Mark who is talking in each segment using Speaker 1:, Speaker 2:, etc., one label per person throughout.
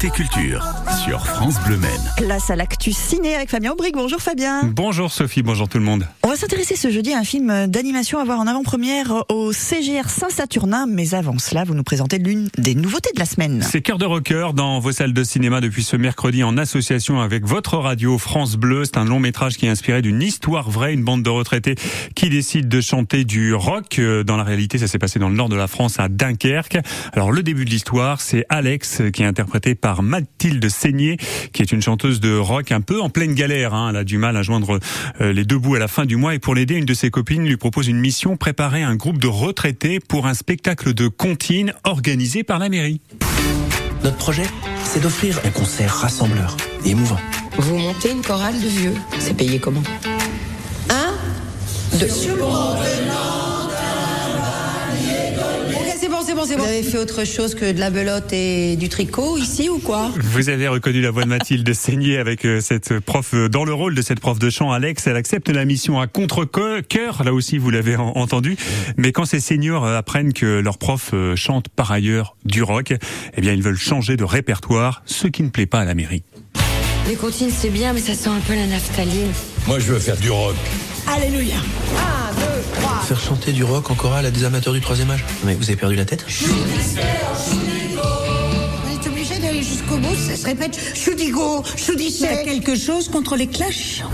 Speaker 1: Côté culture sur France Bleu Maine.
Speaker 2: Place à l'actu ciné avec Fabien Aubric. Bonjour Fabien.
Speaker 3: Bonjour Sophie, bonjour tout le monde.
Speaker 2: On va s'intéresser ce jeudi à un film d'animation à voir en avant-première au CGR Saint-Saturnin. Mais avant cela, vous nous présentez l'une des nouveautés de la semaine.
Speaker 3: C'est Cœur de Rocker dans vos salles de cinéma depuis ce mercredi en association avec votre radio France Bleu. C'est un long métrage qui est inspiré d'une histoire vraie, une bande de retraités qui décide de chanter du rock. Euh, Dans la réalité, ça s'est passé dans le nord de la France à Dunkerque. Alors le début de l'histoire, c'est Alex qui est interprété par Mathilde Seigné, qui est une chanteuse de rock un peu en pleine galère. hein. Elle a du mal à joindre euh, les deux bouts à la fin du mois et pour l'aider, une de ses copines lui propose une mission préparer un groupe de retraités pour un spectacle de comptine organisé par la mairie.
Speaker 4: Notre projet, c'est d'offrir un concert rassembleur et émouvant.
Speaker 5: Vous montez une chorale de vieux. C'est payé comment? Un, deux.
Speaker 6: Ok, c'est bon, c'est bon, c'est bon. Vous avez fait autre chose que de la belote et du tricot ici ou quoi
Speaker 3: Vous avez reconnu la voix de Mathilde Seigné avec euh, cette prof euh, dans le rôle de cette prof de chant Alex. Elle accepte la mission à contre-cœur, là aussi vous l'avez en- entendu. Mais quand ces seniors euh, apprennent que leur prof chante par ailleurs du rock, eh bien ils veulent changer de répertoire, ce qui ne plaît pas à la mairie.
Speaker 5: Les comptines, c'est bien, mais ça sent un peu la naphtaline.
Speaker 7: Moi, je veux faire du rock.
Speaker 6: Alléluia.
Speaker 4: Chanter du rock en chorale à des amateurs du troisième âge. Mais vous avez perdu la tête?
Speaker 6: On est obligé d'aller jusqu'au bout, ça se répète. Choudigo,
Speaker 8: Il y a quelque chose contre les clashs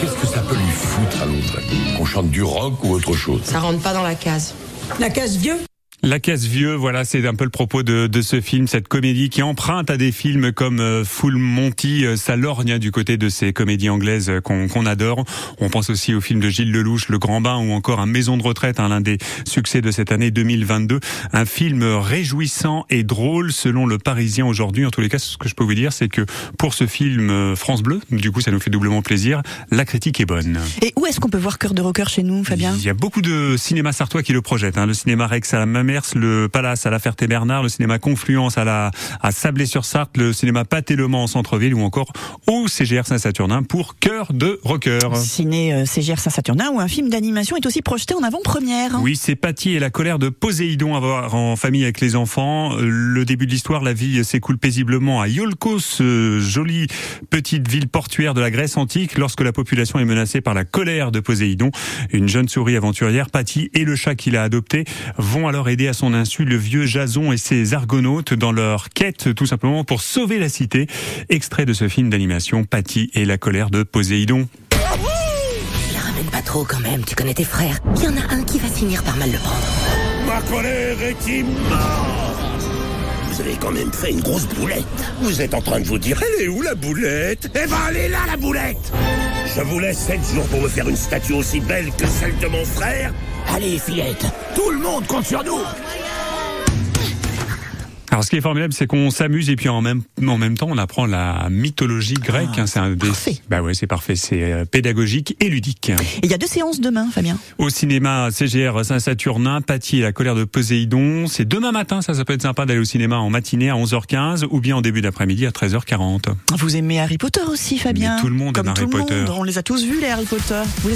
Speaker 7: Qu'est-ce que ça peut lui foutre à l'autre? Qu'on chante du rock ou autre chose?
Speaker 5: Ça rentre pas dans la case.
Speaker 8: La case vieux
Speaker 3: La case vieux, voilà, c'est un peu le propos de, de ce film, cette comédie qui emprunte à des films comme euh, Full Monty, euh, ça lorgne hein, du côté de ces comédies anglaises euh, qu'on adore. On pense aussi au film de Gilles Lelouch, Le Grand Bain, ou encore Un Maison de retraite, hein, l'un des succès de cette année 2022. Un film réjouissant et drôle selon le Parisien aujourd'hui. En tous les cas, ce que je peux vous dire, c'est que pour ce film euh, France Bleu, du coup, ça nous fait doublement plaisir. La critique est bonne.
Speaker 2: Et où est-ce qu'on peut voir Cœur de Rocker chez nous, Fabien?
Speaker 3: Il y a beaucoup de cinéma sartois qui le projettent. Hein. Le cinéma Rex à la Mamers, le Palace à la Ferté-Bernard, le cinéma Confluence à la à Sablé-sur-Sarthe, le cinéma Pâté-Le-Mans en centre-ville ou encore au CGR Saint-Saturnin pour Cœur de Rocker.
Speaker 2: Ciné euh, CGR Saint-Saturnin où un film d'animation est aussi projeté en avant-première.
Speaker 3: Oui, c'est Patty et la colère de Poséidon à voir en famille avec les enfants. Le début de l'histoire, la vie s'écoule paisiblement à Iolkos, euh, jolie petite ville portuaire de la Grèce antique, lorsque la population est menacée par la colère de Poséidon. Une jeune souris aventurière, Patty, et le chat qu'il a adopté vont alors aider à son insu le vieux Jason et ses argonautes dans leur quête, tout simplement pour sauver la cité. Extrait de ce film d'animation, Patty et la colère de Poséidon.
Speaker 5: La ramène pas trop quand même, tu connais tes frères. Il y en a un qui va finir par mal le prendre.
Speaker 7: Ma colère est immense Vous avez quand même fait une grosse boulette. Vous êtes en train de vous dire, elle est où la boulette? Eh ben, elle est là, la boulette Je vous laisse sept jours pour me faire une statue aussi belle que celle de mon frère. Allez, fillette, tout le monde compte sur nous
Speaker 3: Alors, ce qui est formidable, c'est qu'on s'amuse et puis en même, en même temps, on apprend la mythologie grecque. hein, c'est un des,
Speaker 2: parfait.
Speaker 3: bah ouais, c'est parfait. C'est euh, pédagogique et ludique.
Speaker 2: Il y a deux séances demain, Fabien.
Speaker 3: Au cinéma CGR Saint-Saturnin, Patty et la colère de Poséidon. C'est demain matin, ça, ça peut être sympa d'aller au cinéma en matinée à 11h15 ou bien en début d'après-midi à 13h40.
Speaker 2: Vous aimez Harry Potter aussi, Fabien
Speaker 3: Mais tout le monde
Speaker 2: Comme
Speaker 3: aime
Speaker 2: tout
Speaker 3: Harry
Speaker 2: le
Speaker 3: Potter.
Speaker 2: monde, on les a tous vus, les Harry Potter. Vous les